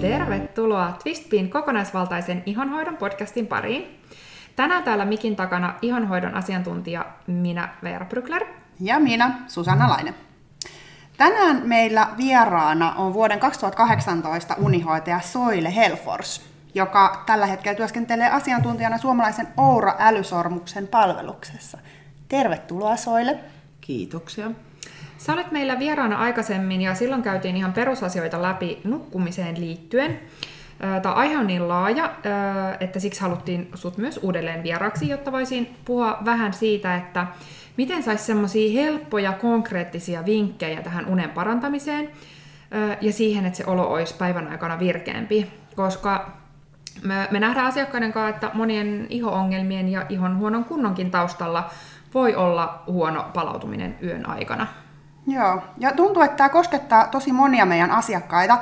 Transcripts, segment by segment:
Tervetuloa Twistpin kokonaisvaltaisen ihonhoidon podcastin pariin. Tänään täällä mikin takana ihonhoidon asiantuntija minä Veera Brykler. Ja minä Susanna Laine. Tänään meillä vieraana on vuoden 2018 unihoitaja Soile Helfors, joka tällä hetkellä työskentelee asiantuntijana suomalaisen Oura älysormuksen palveluksessa. Tervetuloa Soile. Kiitoksia. Sä olet meillä vieraana aikaisemmin ja silloin käytiin ihan perusasioita läpi nukkumiseen liittyen. Tämä aihe on niin laaja, että siksi haluttiin sut myös uudelleen vieraksi, jotta voisin puhua vähän siitä, että miten saisi semmoisia helppoja, konkreettisia vinkkejä tähän unen parantamiseen ja siihen, että se olo olisi päivän aikana virkeämpi. Koska me, nähdään asiakkaiden kanssa, että monien iho-ongelmien ja ihon huonon kunnonkin taustalla voi olla huono palautuminen yön aikana. Joo, ja tuntuu, että tämä koskettaa tosi monia meidän asiakkaita,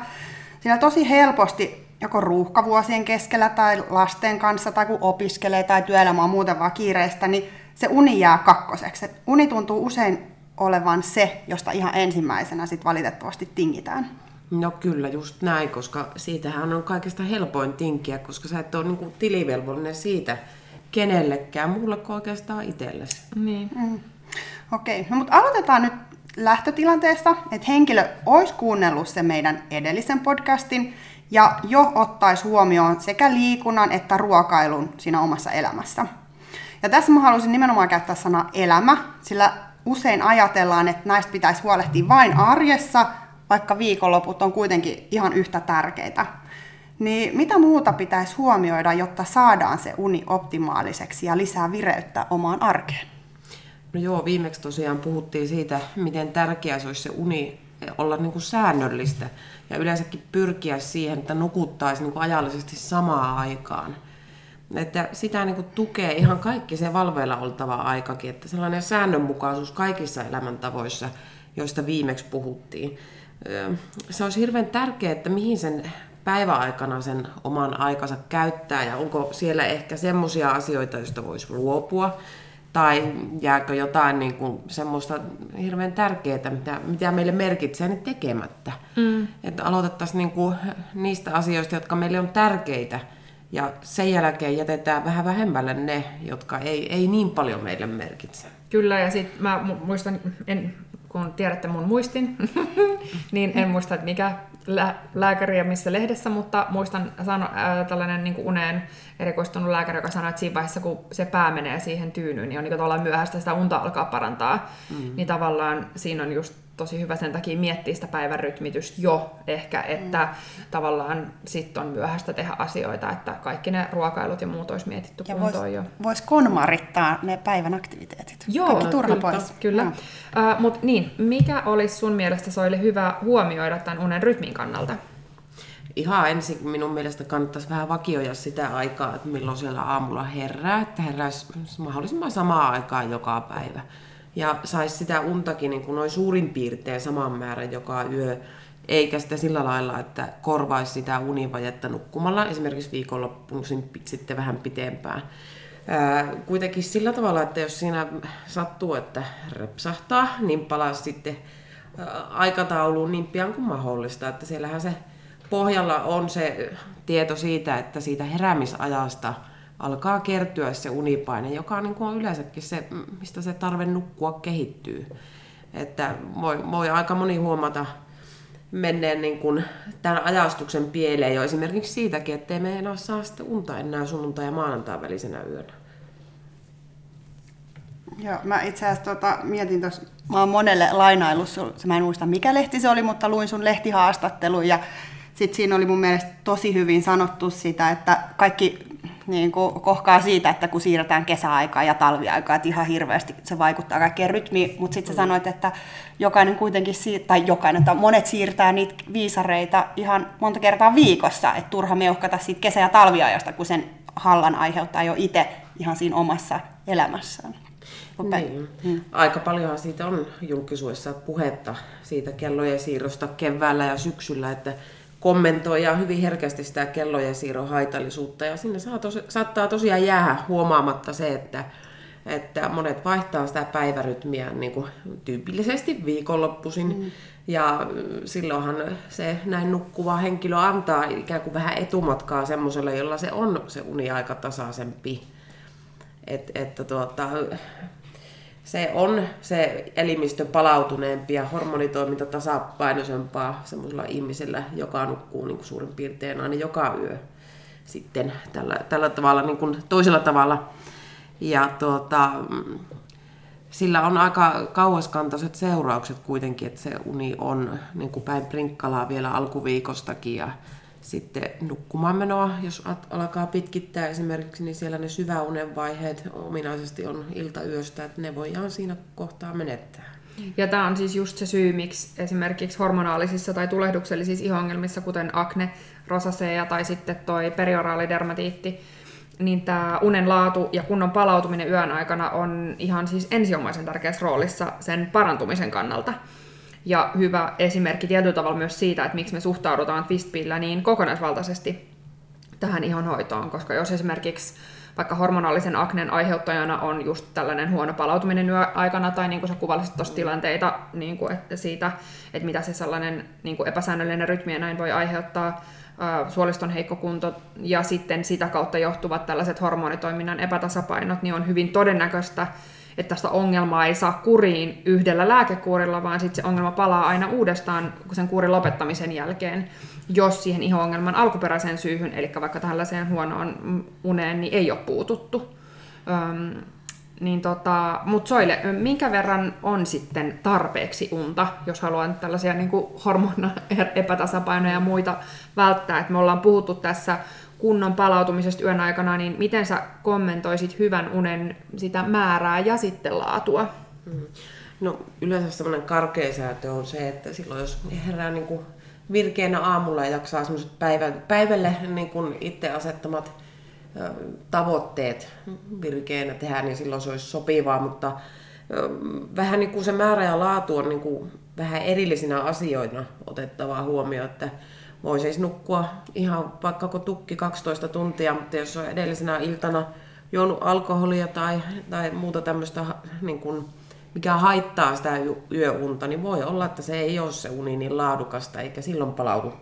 sillä tosi helposti joko ruuhkavuosien keskellä tai lasten kanssa tai kun opiskelee tai työelämä on muuten vaan kiireistä, niin se uni jää kakkoseksi. Et uni tuntuu usein olevan se, josta ihan ensimmäisenä sit valitettavasti tingitään. No kyllä, just näin, koska siitähän on kaikista helpoin tinkiä, koska sä et ole niin tilivelvollinen siitä kenellekään muulle kuin oikeastaan itsellesi. Niin. Mm. Okei, okay. no, mutta aloitetaan nyt lähtötilanteesta, että henkilö olisi kuunnellut sen meidän edellisen podcastin ja jo ottaisi huomioon sekä liikunnan että ruokailun siinä omassa elämässä. Ja tässä mä haluaisin nimenomaan käyttää sanaa elämä, sillä usein ajatellaan, että näistä pitäisi huolehtia vain arjessa, vaikka viikonloput on kuitenkin ihan yhtä tärkeitä. Niin mitä muuta pitäisi huomioida, jotta saadaan se uni optimaaliseksi ja lisää vireyttä omaan arkeen? No joo, viimeksi tosiaan puhuttiin siitä, miten tärkeää se olisi se uni olla niin kuin säännöllistä ja yleensäkin pyrkiä siihen, että nukuttaisi niin kuin ajallisesti samaan aikaan. Että sitä niin kuin tukee ihan kaikki se valveilla oltava aikakin, että sellainen säännönmukaisuus kaikissa elämäntavoissa, joista viimeksi puhuttiin. Se olisi hirveän tärkeää, että mihin sen päiväaikana sen oman aikansa käyttää ja onko siellä ehkä semmoisia asioita, joista voisi luopua tai jääkö jotain niin kuin semmoista hirveän tärkeää, mitä, mitä meille merkitsee, niin tekemättä. Mm. Että aloitettaisiin niin kuin niistä asioista, jotka meille on tärkeitä, ja sen jälkeen jätetään vähän vähemmälle ne, jotka ei, ei niin paljon meille merkitse. Kyllä, ja sitten mä muistan, en, kun tiedätte mun muistin, niin en muista, että mikä lä- lääkäri ja missä lehdessä, mutta muistan sano, äh, tällainen niin uneen erikoistunut lääkäri, joka sanoi, että siinä vaiheessa, kun se pää menee siihen tyynyyn, niin on niin tavallaan myöhäistä sitä unta alkaa parantaa. Mm. Niin tavallaan siinä on just tosi hyvä sen takia miettiä sitä päivän rytmitystä jo ehkä, että mm. tavallaan sitten on myöhäistä tehdä asioita, että kaikki ne ruokailut ja muut olisi mietitty ja kuntoon vois, jo. Voisi konmarittaa ne päivän aktiviteetit. Joo, kaikki turha kyllä, pois. Kyllä. Mm. Uh, Mutta niin, mikä olisi sun mielestä Soille hyvä huomioida tämän unen rytmin kannalta? ihan ensin minun mielestä kannattaisi vähän vakioida sitä aikaa, että milloin siellä aamulla herää, että heräisi mahdollisimman samaa aikaa joka päivä. Ja saisi sitä untakin niin kuin noin suurin piirtein saman määrän joka yö, eikä sitä sillä lailla, että korvaisi sitä univajetta nukkumalla. Esimerkiksi viikonloppuisin sitten vähän pitempään. Ää, kuitenkin sillä tavalla, että jos siinä sattuu, että repsahtaa, niin palaa sitten aikatauluun niin pian kuin mahdollista, että siellähän se pohjalla on se tieto siitä, että siitä heräämisajasta alkaa kertyä se unipaine, joka on, niin kuin on yleensäkin se, mistä se tarve nukkua kehittyy. Että voi, voi aika moni huomata menneen niin kuin tämän ajastuksen pieleen jo esimerkiksi siitäkin, ettei me enää saa sitä unta enää sunnuntai- ja maanantai välisenä yönä. Joo, mä itse asiassa tota, mietin tuossa, mä oon monelle lainaillut, mä en muista mikä lehti se oli, mutta luin sun lehtihaastattelun ja sitten siinä oli mun mielestä tosi hyvin sanottu sitä, että kaikki niin kuin, kohkaa siitä, että kun siirretään kesäaikaa ja talviaikaa, että ihan hirveästi se vaikuttaa kaikkeen rytmiin, mutta sitten sä mm. sanoit, että jokainen kuitenkin, tai jokainen, tai monet siirtää niitä viisareita ihan monta kertaa viikossa, että turha meuhkata siitä kesä- ja talviajasta, kun sen hallan aiheuttaa jo itse ihan siinä omassa elämässään. Niin. Hmm. Aika paljonhan siitä on julkisuudessa puhetta siitä kellojen siirrosta keväällä ja syksyllä, että kommentoida hyvin herkästi sitä kellojen siirron haitallisuutta. Ja sinne saa tos, saattaa tosiaan jäädä huomaamatta se, että että monet vaihtaa sitä päivärytmiä niin kuin tyypillisesti viikonloppuisin. Mm. Ja silloinhan se näin nukkuva henkilö antaa ikään kuin vähän etumatkaa semmoiselle, jolla se on se uniaika tasaisempi. Et, että tuota, se on se elimistö palautuneempi ja hormonitoiminta tasapainoisempaa semmoisella ihmisellä, joka nukkuu niin kuin suurin piirtein aina joka yö sitten tällä, tällä tavalla, niin kuin toisella tavalla. Ja tuota, sillä on aika kauaskantoiset seuraukset kuitenkin, että se uni on niin kuin päin prinkkalaa vielä alkuviikostakin ja sitten nukkumaan menoa, jos alkaa pitkittää esimerkiksi, niin siellä ne syväunen vaiheet ominaisesti on iltayöstä, että ne voidaan siinä kohtaa menettää. Ja tämä on siis just se syy, miksi esimerkiksi hormonaalisissa tai tulehduksellisissa ihongelmissa, kuten akne, rosacea tai sitten toi perioraalidermatiitti, niin tämä unen laatu ja kunnon palautuminen yön aikana on ihan siis ensiomaisen tärkeässä roolissa sen parantumisen kannalta. Ja hyvä esimerkki tietyllä tavalla myös siitä, että miksi me suhtaudutaan Twistpillä niin kokonaisvaltaisesti tähän ihonhoitoon, koska jos esimerkiksi vaikka hormonaalisen aknen aiheuttajana on just tällainen huono palautuminen yöaikana, tai niin kuin sä kuvailisit tuossa tilanteita niin kuin, että siitä, että mitä se sellainen niin kuin epäsäännöllinen rytmi ja näin voi aiheuttaa, suoliston heikko kunto ja sitten sitä kautta johtuvat tällaiset hormonitoiminnan epätasapainot, niin on hyvin todennäköistä, että tästä ongelmaa ei saa kuriin yhdellä lääkekuurilla, vaan sitten se ongelma palaa aina uudestaan sen kuurin lopettamisen jälkeen, jos siihen iho-ongelman alkuperäiseen syyhyn, eli vaikka tällaiseen huonoon uneen, niin ei ole puututtu. Öm, niin tota, Mutta Soile, minkä verran on sitten tarpeeksi unta, jos haluan tällaisia niin hormona epätasapainoja ja muita välttää? Et me ollaan puhuttu tässä kunnon palautumisesta yön aikana, niin miten sä kommentoisit hyvän unen sitä määrää ja sitten laatua? Mm. No yleensä semmoinen karkea säätö on se, että silloin jos herää niin kuin virkeänä aamulla ja jaksaa semmoiset päivälle niin kuin itse asettamat tavoitteet virkeänä tehdä, niin silloin se olisi sopivaa, mutta vähän niin kuin se määrä ja laatu on niin kuin vähän erillisinä asioina otettavaa huomioon, että voi siis nukkua ihan vaikka kun tukki 12 tuntia, mutta jos on edellisenä iltana juonut alkoholia tai, tai muuta tämmöistä, niin kuin, mikä haittaa sitä yöunta, niin voi olla, että se ei ole se uni niin laadukasta eikä silloin palaudu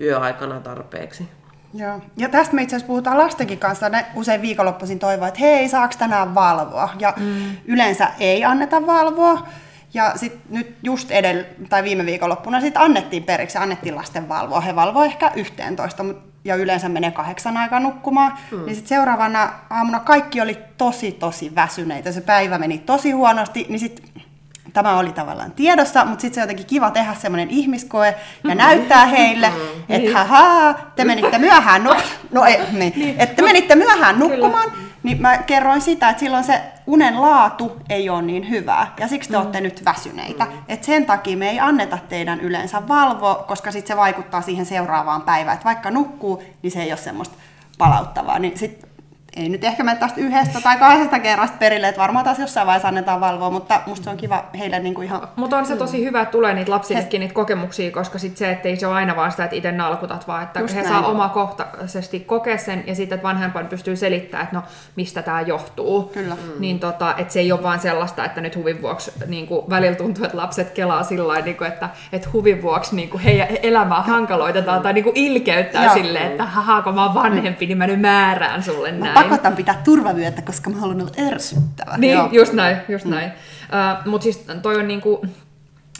yöaikana tarpeeksi. Joo. Ja tästä me itse asiassa puhutaan lastenkin kanssa. Ne usein viikonloppuisin toivoo, että hei, saaks tänään valvoa? Ja mm. yleensä ei anneta valvoa. Ja sitten nyt just edellä, tai viime viikonloppuna sitten annettiin periksi, annettiin lasten valvoa. He valvoo ehkä 11, ja yleensä menee kahdeksan aikaa nukkumaan. Mm. Niin sitten seuraavana aamuna kaikki oli tosi, tosi väsyneitä. Se päivä meni tosi huonosti, niin sitten tämä oli tavallaan tiedossa, mutta sitten se on jotenkin kiva tehdä semmoinen ihmiskoe ja mm-hmm. näyttää heille, mm-hmm. että niin. haha, te menitte myöhään, nuk- no, ei, niin, niin. että te menitte myöhään nukkumaan, Kyllä. Niin mä kerroin sitä, että silloin se unen laatu ei ole niin hyvää, ja siksi te mm. olette nyt väsyneitä. Mm. Et sen takia me ei anneta teidän yleensä valvoa, koska sitten se vaikuttaa siihen seuraavaan päivään. että vaikka nukkuu, niin se ei ole semmoista palauttavaa. Niin sit ei nyt ehkä mene tästä yhdestä tai kahdesta kerrasta perille, että varmaan taas jossain vaiheessa annetaan valvoa, mutta musta se on kiva heille niin kuin ihan... Mutta on se tosi hyvä, että tulee niitä lapsillekin niitä kokemuksia, koska sit se, että ei se ole aina vaan sitä, että itse nalkutat, vaan että Just he näin. saa omakohtaisesti kokea sen ja sitten, että vanhempan pystyy selittämään, että no mistä tämä johtuu. Kyllä. Mm. Niin tota, että se ei ole vaan sellaista, että nyt huvin vuoksi niin kuin välillä tuntuu, että lapset kelaa sillä lailla, niin kuin, että, että huvin vuoksi niin kuin heidän elämää hankaloitetaan tai niin kuin ilkeyttää silleen, että haha, kun mä oon vanhempi, niin mä nyt määrään sulle näin pakotan pitää turvavyötä, koska mä haluan olla ärsyttävä. Niin, Joo. just näin, just mm. näin. Uh, mutta siis toi on niinku,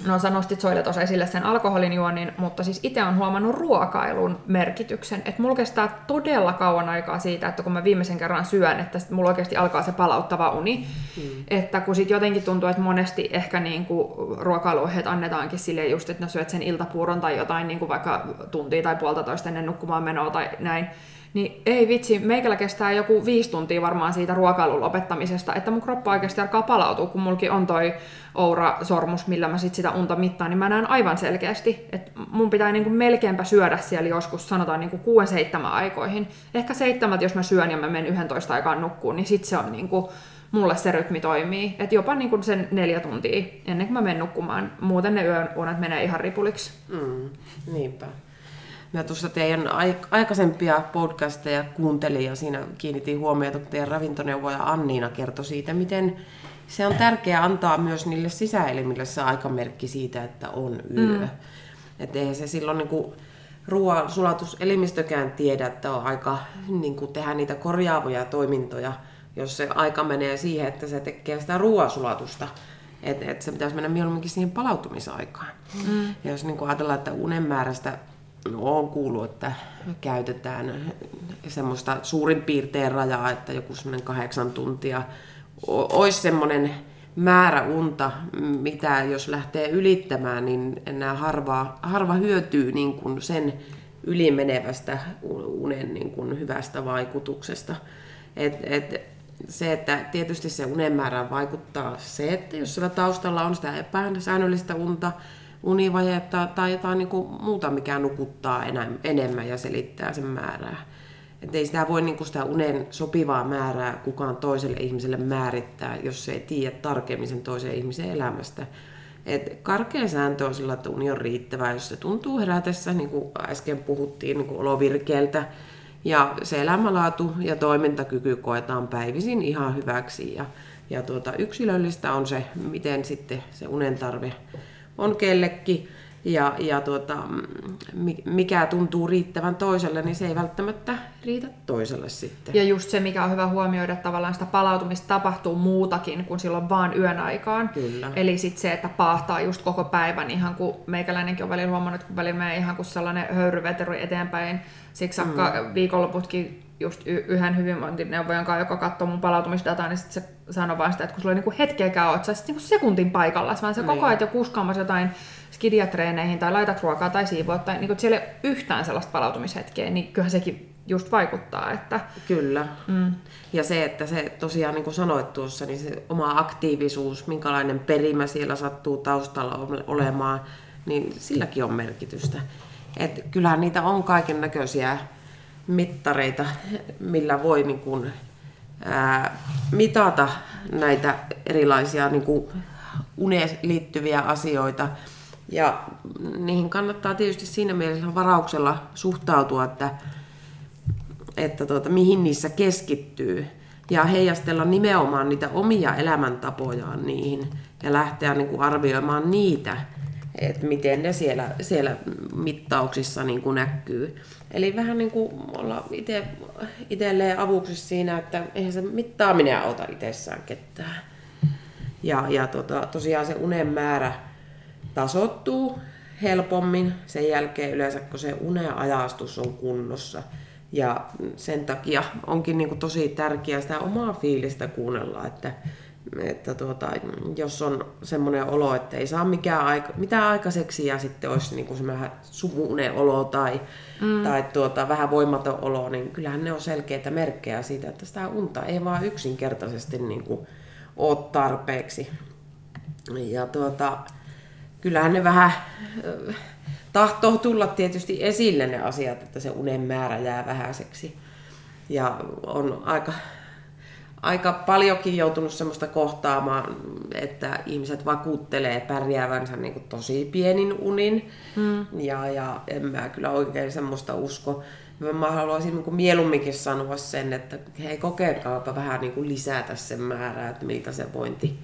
No sä nostit Soile tuossa esille sen alkoholin juonnin, mutta siis itse on huomannut ruokailun merkityksen. Että mulla kestää todella kauan aikaa siitä, että kun mä viimeisen kerran syön, että sit mulla oikeasti alkaa se palauttava uni. Mm. Että kun sit jotenkin tuntuu, että monesti ehkä niinku ruokailuohjeet annetaankin silleen just, että no syöt sen iltapuuron tai jotain niinku vaikka tuntia tai puolta toista ennen nukkumaan menoa tai näin niin ei vitsi, meikällä kestää joku viisi tuntia varmaan siitä ruokailun lopettamisesta, että mun kroppa oikeasti alkaa palautua, kun mulki on toi Oura-sormus, millä mä sit sitä unta mittaan, niin mä näen aivan selkeästi, että mun pitää niinku melkeinpä syödä siellä joskus, sanotaan niinku kuuden seitsemän aikoihin. Ehkä seitsemät, jos mä syön ja mä menen 11 aikaan nukkuun, niin sit se on niinku, mulle se rytmi toimii. Että jopa niinku sen neljä tuntia ennen kuin mä menen nukkumaan. Muuten ne yön unet menee ihan ripuliksi. Mm, niinpä. Mä tuossa teidän aikaisempia podcasteja kuuntelin ja siinä kiinnitin huomiota, kun teidän ravintoneuvoja Anniina kertoi siitä, miten se on tärkeää antaa myös niille sisäelimille se aikamerkki siitä, että on yö. Mm. Että eihän se silloin niin kuin ruoan sulatuselimistökään tiedä, että on aika niin kuin tehdä niitä korjaavia toimintoja, jos se aika menee siihen, että se tekee sitä ruoasulatusta. Että et se pitäisi mennä mieluummin siihen palautumisaikaan. Mm. Ja jos niin kuin ajatellaan, että unen määrästä no, on kuullut, että käytetään semmoista suurin piirtein rajaa, että joku semmoinen kahdeksan tuntia olisi semmoinen määrä unta, mitä jos lähtee ylittämään, niin enää harva, harva hyötyy niin kuin sen ylimenevästä unen niin kuin hyvästä vaikutuksesta. Et, et, se, että tietysti se unen määrään vaikuttaa se, että jos sillä taustalla on sitä epäsäännöllistä unta, univajetta tai jotain niin kuin muuta, mikä nukuttaa enemmän ja selittää sen määrää. Että ei sitä voi niin kuin sitä unen sopivaa määrää kukaan toiselle ihmiselle määrittää, jos se ei tiedä tarkemmin sen toisen ihmisen elämästä. Et karkea sääntö on sillä, että uni on riittävä, jos se tuntuu herätessä, niin kuin äsken puhuttiin, niin kuin olovirkeeltä. Ja se elämänlaatu ja toimintakyky koetaan päivisin ihan hyväksi. Ja, ja tuota, yksilöllistä on se, miten sitten se unen tarve on kellekin ja, ja tuota, mikä tuntuu riittävän toiselle, niin se ei välttämättä riitä toiselle sitten. Ja just se, mikä on hyvä huomioida, että tavallaan sitä palautumista tapahtuu muutakin kuin silloin vaan yön aikaan. Kyllä. Eli sitten se, että paahtaa just koko päivän, ihan kuin meikäläinenkin on välillä huomannut, kun välillä menee ihan kuin sellainen höyryveteri eteenpäin. Siksi mm. viikonloputkin just y- yhden hyvinvointineuvojan kanssa, joka katsoo mun palautumisdataa, niin sit se sanoi vaan sitä, että kun sulla ei niinku hetkeäkään oot, sä niinku sekuntin paikalla, vaan se niin. koko ajan jo kuskaamassa jotain skidiatreeneihin tai laitat ruokaa tai siivoat, tai niin siellä ei ole yhtään sellaista palautumishetkeä, niin kyllähän sekin just vaikuttaa. Että... Kyllä. Mm. Ja se, että se tosiaan niin kuin sanoit tuossa, niin se oma aktiivisuus, minkälainen perimä siellä sattuu taustalla olemaan, niin silläkin on merkitystä. Et kyllähän niitä on kaiken näköisiä mittareita, millä voi niin kuin, ää, mitata näitä erilaisia niin kuin uneen liittyviä asioita. Ja niihin kannattaa tietysti siinä mielessä varauksella suhtautua, että, että tuota, mihin niissä keskittyy. Ja heijastella nimenomaan niitä omia elämäntapojaan niihin ja lähteä niin kuin arvioimaan niitä, että miten ne siellä, siellä mittauksissa niin kuin näkyy. Eli vähän niin kuin olla itse, itselleen avuksi siinä, että eihän se mittaaminen auta itsessään ketään. Ja, ja tota, tosiaan se unen määrä tasottuu helpommin sen jälkeen yleensä, kun se unen ajastus on kunnossa. Ja sen takia onkin niin kuin tosi tärkeää sitä omaa fiilistä kuunnella, että, että tuota, jos on semmoinen olo, että ei saa mikään aika, mitään aikaiseksi ja sitten olisi niin kuin semmoinen sumuinen olo tai, mm. tai tuota, vähän voimaton olo, niin kyllähän ne on selkeitä merkkejä siitä, että sitä unta ei vaan yksinkertaisesti niin kuin ole tarpeeksi. Ja tuota, kyllähän ne vähän tahtoo tulla tietysti esille ne asiat, että se unen määrä jää vähäiseksi. Ja on aika, aika paljonkin joutunut semmoista kohtaamaan, että ihmiset vakuuttelee pärjäävänsä niin kuin tosi pienin unin. Mm. Ja, ja en mä kyllä oikein semmoista usko. Mä haluaisin niin kuin mieluumminkin sanoa sen, että hei kokeilkaapa vähän niin kuin lisätä sen määrää, että miltä se vointi,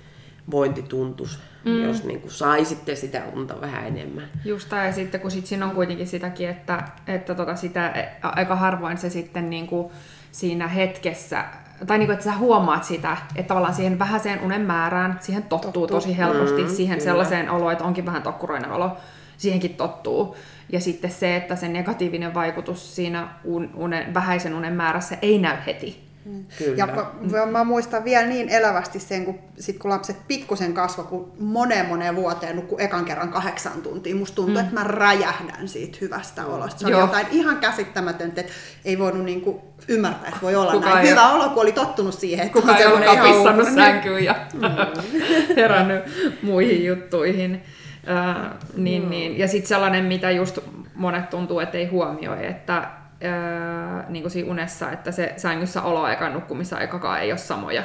vointi tuntuisi, mm. jos niin kuin saisitte sitä unta vähän enemmän. Just ja sitten kun sit siinä on kuitenkin sitäkin, että, että tota sitä, aika harvoin se sitten niin kuin siinä hetkessä, tai niin kuin, että sä huomaat sitä, että tavallaan siihen vähäiseen unen määrään, siihen tottuu, tottuu. tosi helposti, mm, siihen kyllä. sellaiseen oloon, että onkin vähän tokkuroinen olo, siihenkin tottuu. Ja sitten se, että se negatiivinen vaikutus siinä un, unen, vähäisen unen määrässä ei näy heti. Kyllä. Ja mä, mä muistan vielä niin elävästi sen, kun, sit kun lapset pikkusen kasvoi, kun moneen moneen vuoteen nukkui ekan kerran kahdeksan tuntia. Musta tuntuu, mm. että mä räjähdän siitä hyvästä olosta. Se on jotain ihan käsittämätöntä, että ei voinut niinku ymmärtää, että voi olla Kuka näin. Hyvä olo, kun oli tottunut siihen. Että Kuka ei ole pissannut sänkyyn ja mm. herännyt muihin juttuihin. Äh, niin, mm. niin. Ja sitten sellainen, mitä just monet tuntuu, että ei huomioi, että öö, niin kuin siinä unessa, että se sängyssä oloaika ja nukkumisaikakaan ei ole samoja.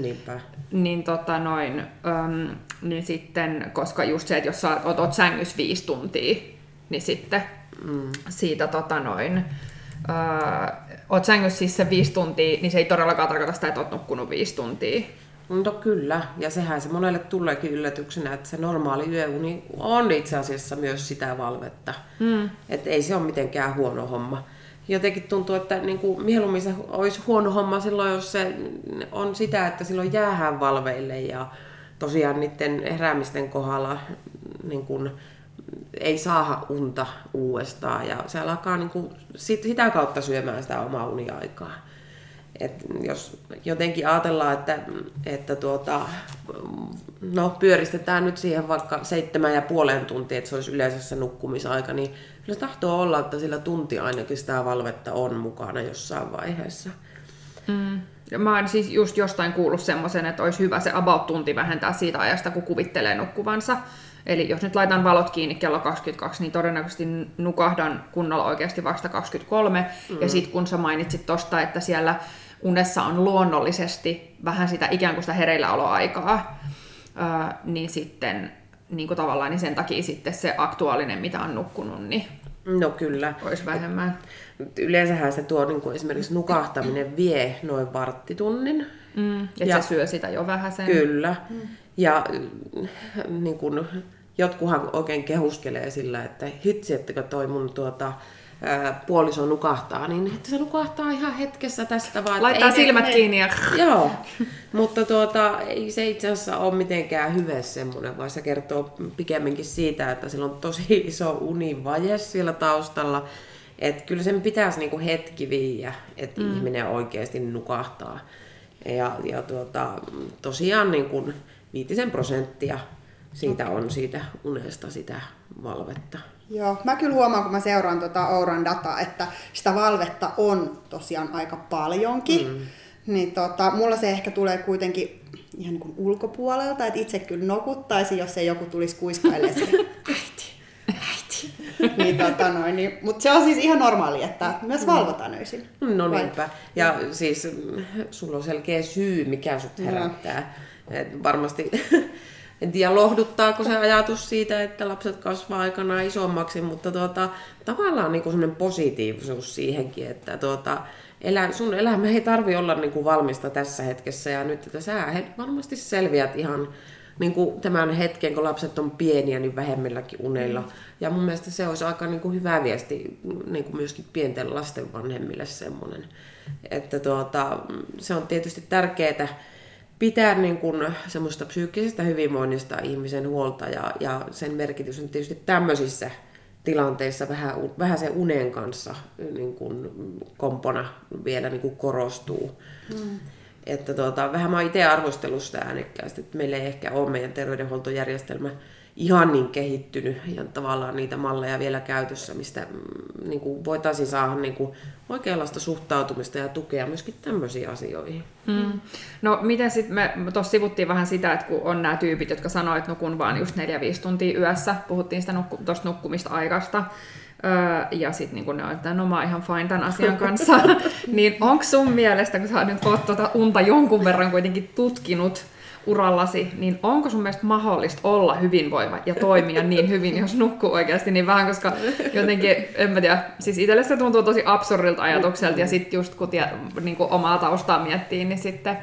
Niinpä. Niin, tota noin, öm, niin sitten, koska just se, että jos sä oot, oot sängyssä viisi tuntia, niin sitten mm. siitä tota noin, öö, oot sängyssä siis se viisi tuntia, niin se ei todellakaan tarkoita sitä, että oot nukkunut viisi tuntia. No kyllä, ja sehän se monelle tuleekin yllätyksenä, että se normaali yöuni on itse asiassa myös sitä valvetta. Mm. Että ei se ole mitenkään huono homma. Jotenkin tuntuu, että niin kuin mieluummin se olisi huono homma silloin, jos se on sitä, että silloin jäähän valveille ja tosiaan niiden heräämisten kohdalla niin kuin, ei saa unta uudestaan ja se alkaa niin kuin, sitä kautta syömään sitä omaa uniaikaa. Et jos jotenkin ajatellaan, että, että tuota, no, pyöristetään nyt siihen vaikka seitsemän ja puolen tuntia, että se olisi yleensä se nukkumisaika, niin kyllä tahtoo olla, että sillä tunti ainakin sitä valvetta on mukana jossain vaiheessa. Mm. Mä oon siis just jostain kuullut semmoisen, että olisi hyvä se about tunti vähentää siitä ajasta, kun kuvittelee nukkuvansa. Eli jos nyt laitan valot kiinni kello 22, niin todennäköisesti nukahdan kunnolla oikeasti vasta 23. Mm. Ja sitten kun sä mainitsit tosta, että siellä unessa on luonnollisesti vähän sitä ikään kuin sitä hereilläoloaikaa, ää, niin sitten niin kuin tavallaan niin sen takia sitten se aktuaalinen, mitä on nukkunut, niin No kyllä. Olisi vähemmän. Yleensähän se tuo niin kuin esimerkiksi nukahtaminen vie noin varttitunnin. Mm, että ja, se syö sitä jo vähän sen. Kyllä. Mm. Ja niin kuin, jotkuhan oikein kehuskelee sillä, että hitsi, ettekö toi mun tuota, puoliso nukahtaa, niin että se nukahtaa ihan hetkessä tästä vaan. Laittaa ei silmät ne, kiinni ja... Joo, mutta tuota, ei se itse asiassa ole mitenkään hyvä semmoinen, vaan se kertoo pikemminkin siitä, että sillä on tosi iso univaje siellä taustalla. Että kyllä sen pitäisi niinku hetki viiä, että mm. ihminen oikeasti nukahtaa. Ja, ja tuota, tosiaan niin kuin viitisen prosenttia siitä on siitä unesta sitä valvetta. Joo, mä kyllä huomaan, kun mä seuraan tuota Ouran dataa, että sitä valvetta on tosiaan aika paljonkin. Mm. Niin tota, mulla se ehkä tulee kuitenkin ihan niin kuin ulkopuolelta, että itse kyllä nokuttaisi, jos ei joku tulisi kuiskailemaan äiti, äiti. niin, tota noin, niin, mutta se on siis ihan normaali, että myös mm. valvotaan öisin. No niinpä. Ja siis sulla on selkeä syy, mikä sut herättää. Et varmasti en tiedä lohduttaako se ajatus siitä, että lapset kasvaa aikanaan isommaksi, mutta tuota, tavallaan niin semmoinen positiivisuus siihenkin, että tuota, elä, sun elämä ei tarvi olla niin kuin valmista tässä hetkessä ja nyt, että sä varmasti selviät ihan niin kuin tämän hetken, kun lapset on pieniä, niin vähemmilläkin unella. Mm. Ja mun mielestä se olisi aika niin kuin hyvä viesti niin kuin myöskin pienten lasten vanhemmille semmoinen. Että tuota, se on tietysti tärkeää, pitää niin kuin semmoista psyykkisestä hyvinvoinnista ihmisen huolta ja, ja sen merkitys on tietysti tämmöisissä tilanteissa vähän, vähän sen unen kanssa niin kuin kompona vielä niin kuin korostuu. Mm. Että tuota, vähän mä oon itse arvostellut sitä äänekkäästi, että meillä ei ehkä ole meidän terveydenhuoltojärjestelmä ihan niin kehittynyt ja tavallaan niitä malleja vielä käytössä, mistä mm, niin kuin voitaisiin saada niin kuin oikeanlaista suhtautumista ja tukea myöskin tämmöisiin asioihin. Mm. No miten sitten, me tuossa sivuttiin vähän sitä, että kun on nämä tyypit, jotka sanoivat, että nukun vaan just 4-5 tuntia yössä, puhuttiin sitä nukku, tuosta nukkumista aikasta, Öö, ja sitten niin ne on, että no mä oon ihan fine tämän asian kanssa, niin onko sun mielestä, kun sä nyt oot tuota unta jonkun verran kuitenkin tutkinut, urallasi, niin onko sun mielestä mahdollista olla hyvinvoiva ja toimia niin hyvin, jos nukkuu oikeasti niin vähän, koska jotenkin, en mä tiedä, siis itselle se tuntuu tosi absurdilta ajatukselta, ja sitten just kun tie, niin kuin omaa taustaa miettii, niin sitten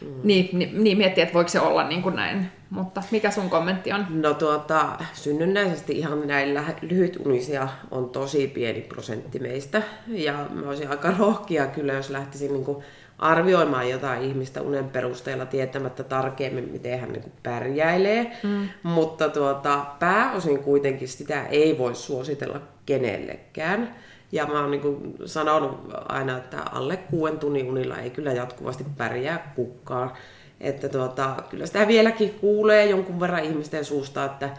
mm. niin, niin, niin miettii, että voiko se olla niin kuin näin. Mutta mikä sun kommentti on? No tuota, synnynnäisesti ihan näillä lyhytunisia on tosi pieni prosentti meistä. Ja mä olisin aika rohkia kyllä, jos lähtisin niin kuin arvioimaan jotain ihmistä unen perusteella tietämättä tarkemmin, miten hän niin pärjäilee. Mm. Mutta tuota, pääosin kuitenkin sitä ei voi suositella kenellekään. Ja mä oon niin sanonut aina, että alle kuuden tunnin unilla ei kyllä jatkuvasti pärjää kukkaan. Että tuota, kyllä sitä vieläkin kuulee jonkun verran ihmisten suusta, että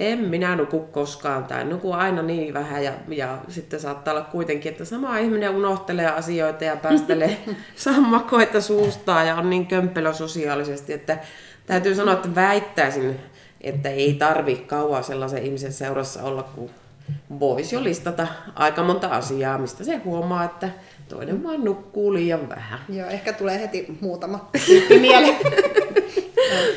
en minä nuku koskaan tai nuku aina niin vähän ja, ja sitten saattaa olla kuitenkin, että sama ihminen unohtelee asioita ja päästelee sammakoita suustaan ja on niin kömpelö sosiaalisesti, että täytyy sanoa, että väittäisin, että ei tarvi kauan sellaisen ihmisen seurassa olla, kun voisi jo listata aika monta asiaa, mistä se huomaa, että toinen vaan nukkuu liian vähän. Joo, ehkä tulee heti muutama tyyppi mieleen.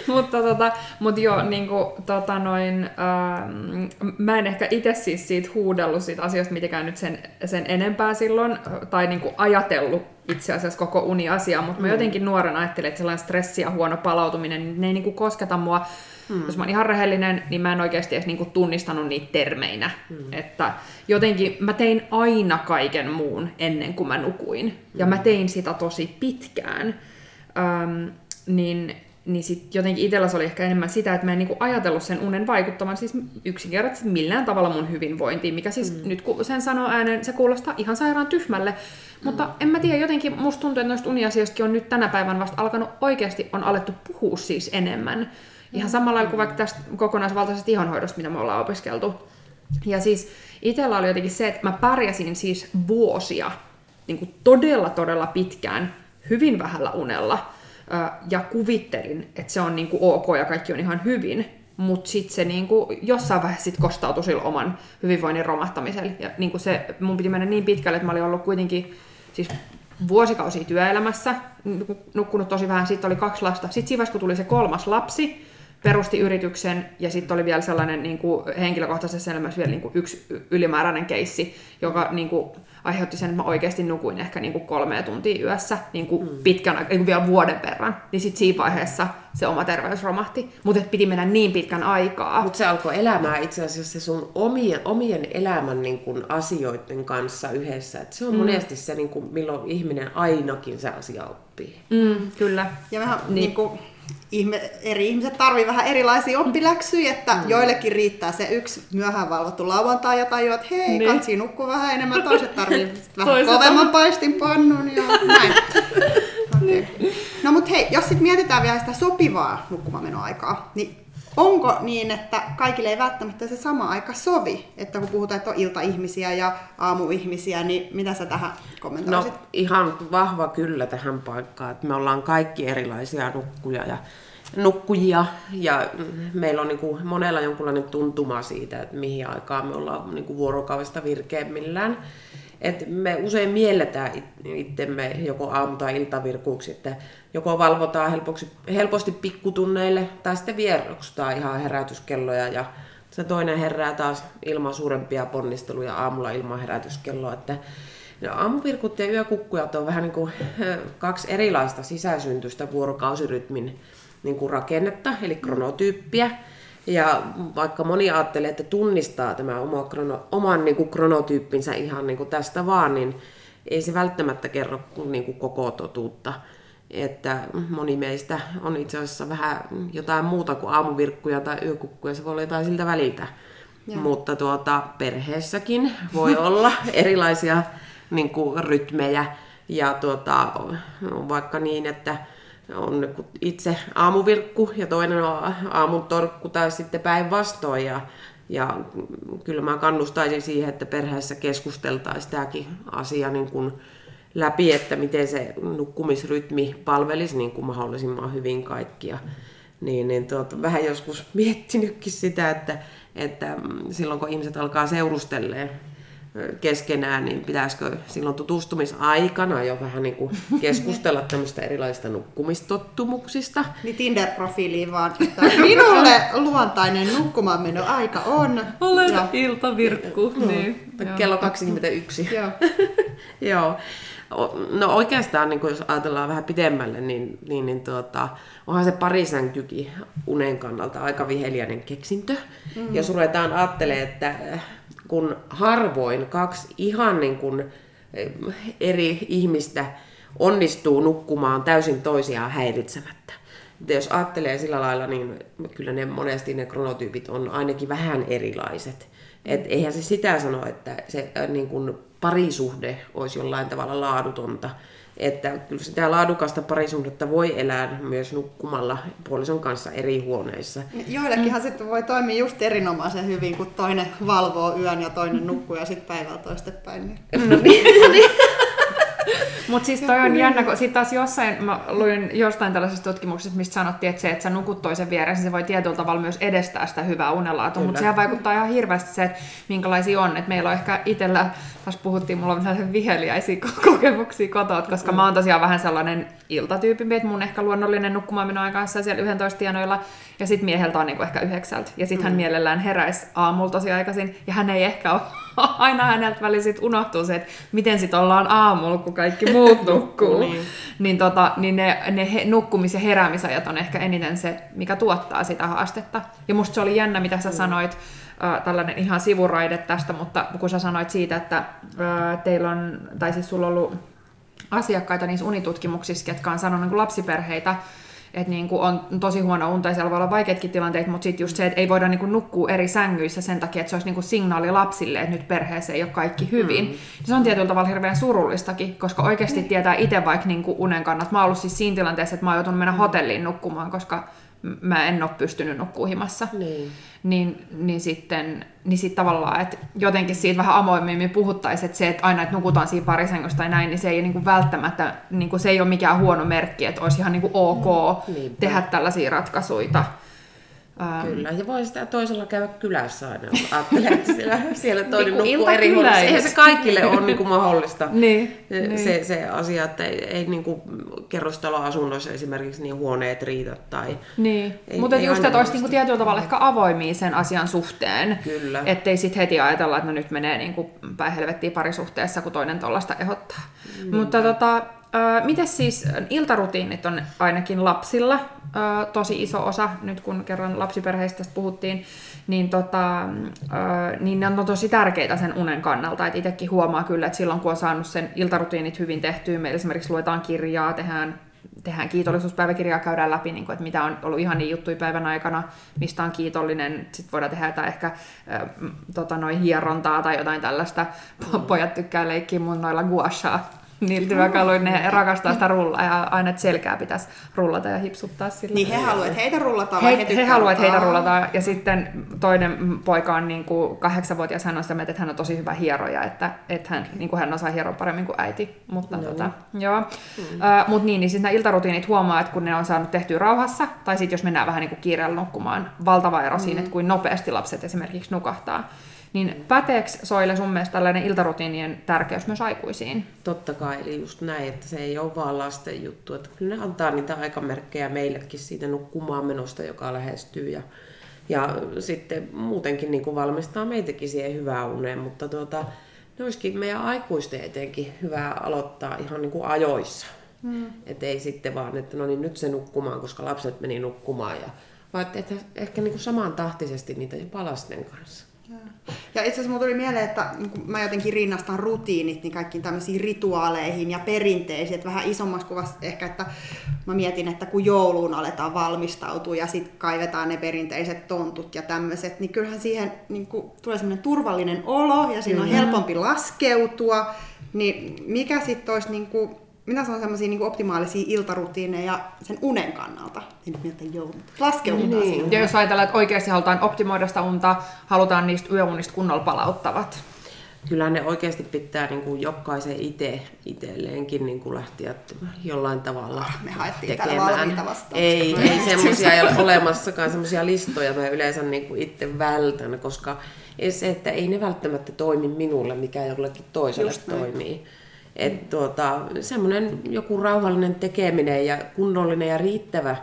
mutta tota, mut joo, niinku, tota noin, ähm, mä en ehkä itse siis siitä huudellut siitä asiasta mitenkään nyt sen, sen enempää silloin, tai niinku ajatellut itse asiassa koko uni-asiaa, mutta mä mm. jotenkin nuorena ajattelin, että sellainen stressi ja huono palautuminen, niin ne ei niinku kosketa mua. Mm. Jos mä oon ihan rehellinen, niin mä en oikeasti edes niinku tunnistanut niitä termeinä. Mm. Että jotenkin mä tein aina kaiken muun ennen kuin mä nukuin. Ja mä tein sitä tosi pitkään. Öm, niin niin sit jotenkin itsellä se oli ehkä enemmän sitä, että mä en niinku ajatellut sen unen vaikuttavan siis yksinkertaisesti millään tavalla mun hyvinvointiin, mikä siis mm. nyt kun sen sanoo ääneen, se kuulostaa ihan sairaan tyhmälle, mm. mutta en mä tiedä, jotenkin musta tuntuu, että noista uniasioistakin on nyt tänä päivänä vasta alkanut oikeasti on alettu puhua siis enemmän. Ihan samalla kuin vaikka tästä kokonaisvaltaisesta ihonhoidosta, mitä me ollaan opiskeltu. Ja siis itsellä oli jotenkin se, että mä pärjäsin siis vuosia niin kuin todella todella pitkään hyvin vähällä unella ja kuvittelin, että se on niinku ok ja kaikki on ihan hyvin, mutta sitten se niinku jossain vaiheessa sit kostautui sillä oman hyvinvoinnin romahtamisella. Ja niinku se, mun piti mennä niin pitkälle, että mä olin ollut kuitenkin siis vuosikausia työelämässä, nukkunut tosi vähän, sitten oli kaksi lasta. Sitten siinä kun tuli se kolmas lapsi, perusti yrityksen ja sitten oli vielä sellainen niin kuin henkilökohtaisessa elämässä vielä niin kuin yksi ylimääräinen keissi, joka niin kuin, aiheutti sen, että mä oikeasti nukuin ehkä niin kuin kolme tuntia yössä niin kuin mm. pitkän niin kuin vielä vuoden verran. Niin sitten siinä vaiheessa se oma terveys romahti. Mutta piti mennä niin pitkän aikaa. Mutta se alkoi elämää itse asiassa se sun omien, omien elämän niin kuin asioiden kanssa yhdessä. Et se on mm. monesti se, niin kuin, milloin ihminen ainakin se asia oppii. Mm, kyllä. Ja vähän niin, niin kuin ihme, eri ihmiset tarvii vähän erilaisia oppiläksyjä, että mm. joillekin riittää se yksi myöhään valvottu lauantai ja tajuu, että hei, niin. katsi nukkuu vähän enemmän, toiset tarvii vähän kovemman paistinpannun ja näin. Okay. No mut hei, jos sitten mietitään vielä sitä sopivaa nukkumamenoaikaa, niin onko niin, että kaikille ei välttämättä se sama aika sovi? Että kun puhutaan, että on iltaihmisiä ja aamuihmisiä, niin mitä sä tähän kommentoisit? No ihan vahva kyllä tähän paikkaan, että me ollaan kaikki erilaisia nukkuja ja nukkujia ja meillä on niin kuin monella jonkunlainen tuntuma siitä, että mihin aikaan me ollaan niin kuin vuorokaudesta virkeämmillään. Et me usein mielletään itsemme joko aamu- tai iltavirkuuksi, että joko valvotaan helposti, helposti pikkutunneille tai sitten vieroksutaan ihan herätyskelloja ja se toinen herää taas ilman suurempia ponnisteluja aamulla ilman herätyskelloa. Että no, aamuvirkut ja yökukkujat on vähän niin kuin kaksi erilaista sisäsyntystä vuorokausirytmin niin kuin rakennetta, eli kronotyyppiä. Ja vaikka moni ajattelee, että tunnistaa tämä oma krono, oman niin kuin kronotyyppinsä ihan niin kuin tästä vaan, niin ei se välttämättä kerro niin kuin koko totuutta. Että moni meistä on itse asiassa vähän jotain muuta kuin aamuvirkkuja tai yökukkuja, se voi olla jotain siltä väliltä. Ja. Mutta tuota, perheessäkin voi olla erilaisia niin kuin, rytmejä. Ja tuota, vaikka niin, että on itse aamuvirkku ja toinen on aamun torkku tai sitten päinvastoin. Ja, ja kyllä mä kannustaisin siihen, että perheessä keskusteltaisiin tämäkin asia niin kuin läpi, että miten se nukkumisrytmi palvelisi niin kuin mahdollisimman hyvin kaikkia. Niin, niin tuota, vähän joskus miettinytkin sitä, että, että silloin kun ihmiset alkaa seurustelleen keskenään, niin pitäisikö silloin tutustumisaikana jo vähän niin kuin keskustella tämmöistä erilaisista nukkumistottumuksista. Niin Tinder-profiiliin vaan, että minulle luontainen nukkumaanmeno aika on. Olen ja... iltavirkku. No, niin. Kello 21. Joo. Joo. No oikeastaan, niin jos ajatellaan vähän pidemmälle, niin, niin, niin tuota, onhan se parisänkykin unen kannalta aika viheliäinen keksintö. Mm. Jos ruvetaan ajattelemaan, että kun harvoin kaksi ihan niin kuin eh, eri ihmistä onnistuu nukkumaan täysin toisiaan häiritsemättä. Että jos ajattelee sillä lailla, niin kyllä ne monesti ne kronotyypit on ainakin vähän erilaiset. Et eihän se sitä sano, että se äh, niin kuin parisuhde olisi jollain tavalla laadutonta, että kyllä sitä laadukasta parisuhdetta voi elää myös nukkumalla puolison kanssa eri huoneissa. Joillekinhan mm. sitten voi toimia just erinomaisen hyvin, kun toinen valvoo yön ja toinen nukkuu ja sitten päivällä toistepäin. Niin. No niin. Mutta siis toi on jännä, kun sit taas jossain, mä luin jostain tällaisesta tutkimuksesta, mistä sanottiin, että se, että sä nukut toisen vieressä, niin se voi tietyllä tavalla myös edestää sitä hyvää unelaatua, mutta sehän vaikuttaa ihan hirveästi se, että minkälaisia on. Että meillä on ehkä itsellä taas puhuttiin, mulla on sellaisia viheliäisiä kokemuksia kotoa, koska mä oon tosiaan vähän sellainen iltatyyppi, että mun ehkä luonnollinen nukkumaan aika on siellä 11 tienoilla, ja sitten mieheltä on niinku ehkä yhdeksältä, ja sitten mm. hän mielellään heräisi aamulla tosi aikaisin, ja hän ei ehkä ole aina häneltä välillä sit unohtuu se, että miten sitten ollaan aamulla, kun kaikki muut nukkuu. niin. niin, tota, niin ne, ne he, nukkumis- ja heräämisajat on ehkä eniten se, mikä tuottaa sitä haastetta. Ja musta se oli jännä, mitä sä mm. sanoit, äh, tällainen ihan sivuraide tästä, mutta kun sä sanoit siitä, että äh, teillä on, tai siis sulla on ollut asiakkaita niissä unitutkimuksissa, jotka on sanonut niin lapsiperheitä, että niin kuin on tosi huono unta ja siellä voi olla vaikeatkin tilanteet, mutta sitten just se, että ei voida niin kuin nukkua eri sängyissä sen takia, että se olisi niin kuin signaali lapsille, että nyt perheessä ei ole kaikki hyvin. Mm. Se on tietyllä tavalla hirveän surullistakin, koska oikeasti mm. tietää itse vaikka niin kuin unen kannat. Mä oon ollut siis siinä tilanteessa, että mä oon joutunut mennä hotelliin nukkumaan, koska mä en ole pystynyt nukkumaan himassa. Niin. Niin, niin sitten niin sit tavallaan, että jotenkin siitä vähän avoimemmin puhuttaisiin, että se, että aina että nukutaan siinä parisängyssä tai näin, niin se ei niin kuin välttämättä, niin kuin se ei ole mikään huono merkki, että olisi ihan niin kuin ok mm, tehdä tällaisia ratkaisuja. Ähm. Kyllä, ja voi sitä toisella käydä kylässä aina. Ajattelee, että siellä, siellä toinen niin nukkuu eri huoneessa. Eihän se kaikille ole niin kuin mahdollista niin, se, niin. Se, se asia, että ei, ei niin kuin kerrostaloasunnoissa esimerkiksi niin huoneet riitä. Tai niin, mutta just, että olisi niin kuin tietyllä tavalla ehkä avoimia sen asian suhteen. Kyllä. Ettei sitten heti ajatella, että no nyt menee niin kuin päin helvettiin parisuhteessa, kun toinen tuollaista ehdottaa. Niin. Mutta tota, Miten siis iltarutiinit on ainakin lapsilla tosi iso osa, nyt kun kerran lapsiperheistä puhuttiin, niin, tota, niin ne on tosi tärkeitä sen unen kannalta. Et itsekin huomaa kyllä, että silloin kun on saanut sen iltarutiinit hyvin tehtyä, meillä esimerkiksi luetaan kirjaa, tehdään tehdään kiitollisuuspäiväkirjaa, käydään läpi, niin kuin, että mitä on ollut ihan niin juttuja päivän aikana, mistä on kiitollinen. Sitten voidaan tehdä jotain ehkä tota, noin hierontaa tai jotain tällaista. Pojat tykkää leikkiä mun noilla guashaa niillä työkaluilla ne rakastaa sitä rullaa ja aina että selkää pitäisi rullata ja hipsuttaa sillä. Niin he haluavat, että heitä rullataan he, he, he haluavat, että heitä rullataan ja sitten toinen poika on niin kuin kahdeksanvuotias, hän on sitä mieltä, että hän on tosi hyvä hieroja, että, että hän, niin kuin hän osaa hieroa paremmin kuin äiti. Mutta no. tota, joo. Mm. Uh, mut niin, niin siis nämä iltarutiinit huomaa, että kun ne on saanut tehtyä rauhassa, tai sitten jos mennään vähän niin kuin kiireellä nukkumaan, valtava ero mm. siinä, että kuin nopeasti lapset esimerkiksi nukahtaa. Niin päteekö Soile sun mielestä tällainen iltarutiinien tärkeys myös aikuisiin? Totta kai, eli just näin, että se ei ole vaan lasten juttu. Että kyllä ne antaa niitä aikamerkkejä meillekin siitä nukkumaan menosta, joka lähestyy. Ja, ja sitten muutenkin niin kuin valmistaa meitäkin siihen hyvään uneen, mutta tuota, ne olisikin meidän aikuisten etenkin hyvä aloittaa ihan niin kuin ajoissa. Hmm. Että ei sitten vaan, että no niin nyt se nukkumaan, koska lapset meni nukkumaan. Ja, vaan että ehkä niin kuin samantahtisesti niitä jopa lasten kanssa. Ja itse asiassa tuli mieleen, että niin mä jotenkin rinnastan rutiinit niin kaikkiin tämmöisiin rituaaleihin ja perinteisiin, että vähän isommaksi kuvassa ehkä, että mä mietin, että kun jouluun aletaan valmistautua ja sitten kaivetaan ne perinteiset tontut ja tämmöiset, niin kyllähän siihen niin kuin, tulee semmoinen turvallinen olo ja siinä on helpompi laskeutua, niin mikä sitten olisi niin kuin, mitä se on semmoisia niin optimaalisia iltarutiineja sen unen kannalta? En nyt miettiä joulun. Laskeudutaan niin. Ja jos ajatellaan, että oikeasti halutaan optimoida sitä unta, halutaan niistä yöunista kunnolla palauttavat. Kyllä ne oikeasti pitää niin kuin jokaisen itse itselleenkin niin kuin lähteä jollain tavalla ah, Me haettiin tekemään. Ei, ei semmoisia ei ole olemassakaan semmoisia listoja, mä yleensä niin kuin itse vältän, koska se, että ei ne välttämättä toimi minulle, mikä jollekin toiselle Just toimii. Näin. Että tuota, semmoinen joku rauhallinen tekeminen ja kunnollinen ja riittävä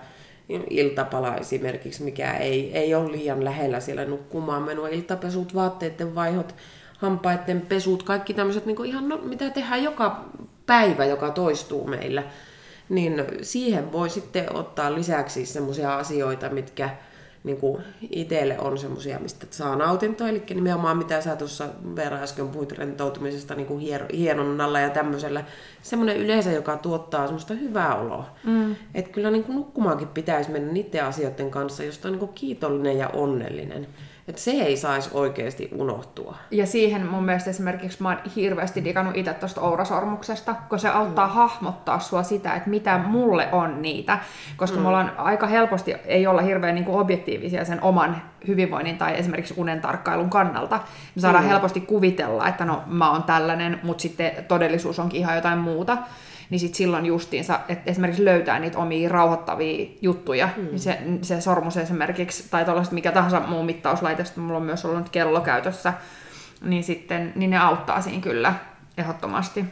iltapala esimerkiksi, mikä ei, ei ole liian lähellä siellä nukkumaan menua. Iltapesut, vaatteiden vaihot, hampaiden pesut, kaikki tämmöiset, niin ihan no, mitä tehdään joka päivä, joka toistuu meillä. Niin siihen voi sitten ottaa lisäksi semmoisia asioita, mitkä niin kuin itselle on semmoisia, mistä saa nautintoa. Eli nimenomaan mitä sä tuossa Veera äsken puhuit rentoutumisesta niin kuin hienonnalla ja tämmöisellä. Semmoinen yleisö, joka tuottaa semmoista hyvää oloa. Mm. Että kyllä niin kuin nukkumaankin pitäisi mennä niiden asioiden kanssa, josta on niin kuin kiitollinen ja onnellinen. Että se ei saisi oikeasti unohtua. Ja siihen mun mielestä esimerkiksi mä oon hirveästi digannut itse tuosta ourasormuksesta, kun se auttaa mm. hahmottaa sua sitä, että mitä mulle on niitä. Koska mm. me ollaan aika helposti, ei olla hirveän niin kuin objektiivisia sen oman hyvinvoinnin tai esimerkiksi unen tarkkailun kannalta. Me saadaan mm. helposti kuvitella, että no mä oon tällainen, mutta sitten todellisuus onkin ihan jotain muuta niin sit silloin justiinsa, että esimerkiksi löytää niitä omia rauhoittavia juttuja, mm. niin se, se sormus esimerkiksi, tai tuollaiset mikä tahansa muu mittauslaite, mulla on myös ollut kello käytössä, niin sitten niin ne auttaa siinä kyllä ehdottomasti.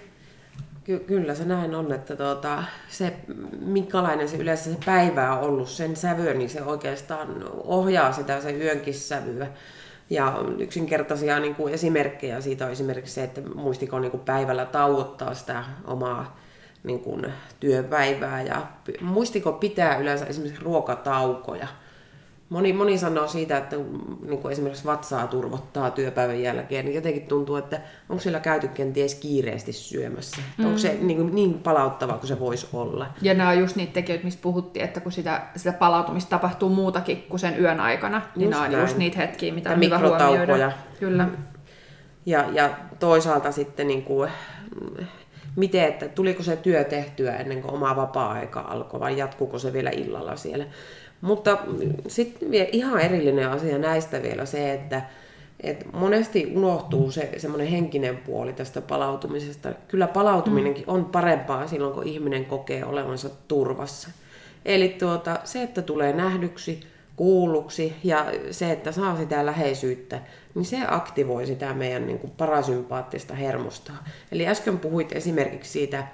Ky- kyllä se näin on, että tuota, se, minkälainen se yleensä se päivä on ollut, sen sävyä, niin se oikeastaan ohjaa sitä se yönkin sävyä. Ja yksinkertaisia niin kuin esimerkkejä siitä on esimerkiksi se, että muistiko niin kuin päivällä tauottaa sitä omaa niin kuin, työpäivää ja muistiko pitää yleensä esimerkiksi ruokataukoja. Moni, moni sanoo siitä, että niin kuin esimerkiksi vatsaa turvottaa työpäivän jälkeen, niin jotenkin tuntuu, että onko siellä käyty kenties kiireesti syömässä. Mm. Onko se niin, niin palauttava kuin se voisi olla. Ja nämä on just niitä tekijöitä, mistä puhuttiin, että kun sitä, sitä palautumista tapahtuu muutakin kuin sen yön aikana, niin just nämä on näin. just niitä hetkiä, mitä on hyvä huomioida. Kyllä. Ja, ja toisaalta sitten niin kuin, miten, että tuliko se työ tehtyä ennen kuin oma vapaa-aika alkoi vai jatkuuko se vielä illalla siellä. Mutta sitten vielä ihan erillinen asia näistä vielä se, että et monesti unohtuu se semmoinen henkinen puoli tästä palautumisesta. Kyllä palautuminenkin on parempaa silloin, kun ihminen kokee olevansa turvassa. Eli tuota, se, että tulee nähdyksi, kuulluksi ja se, että saa sitä läheisyyttä, niin se aktivoi sitä meidän niin kuin parasympaattista hermostoa. Eli äsken puhuit esimerkiksi siitä,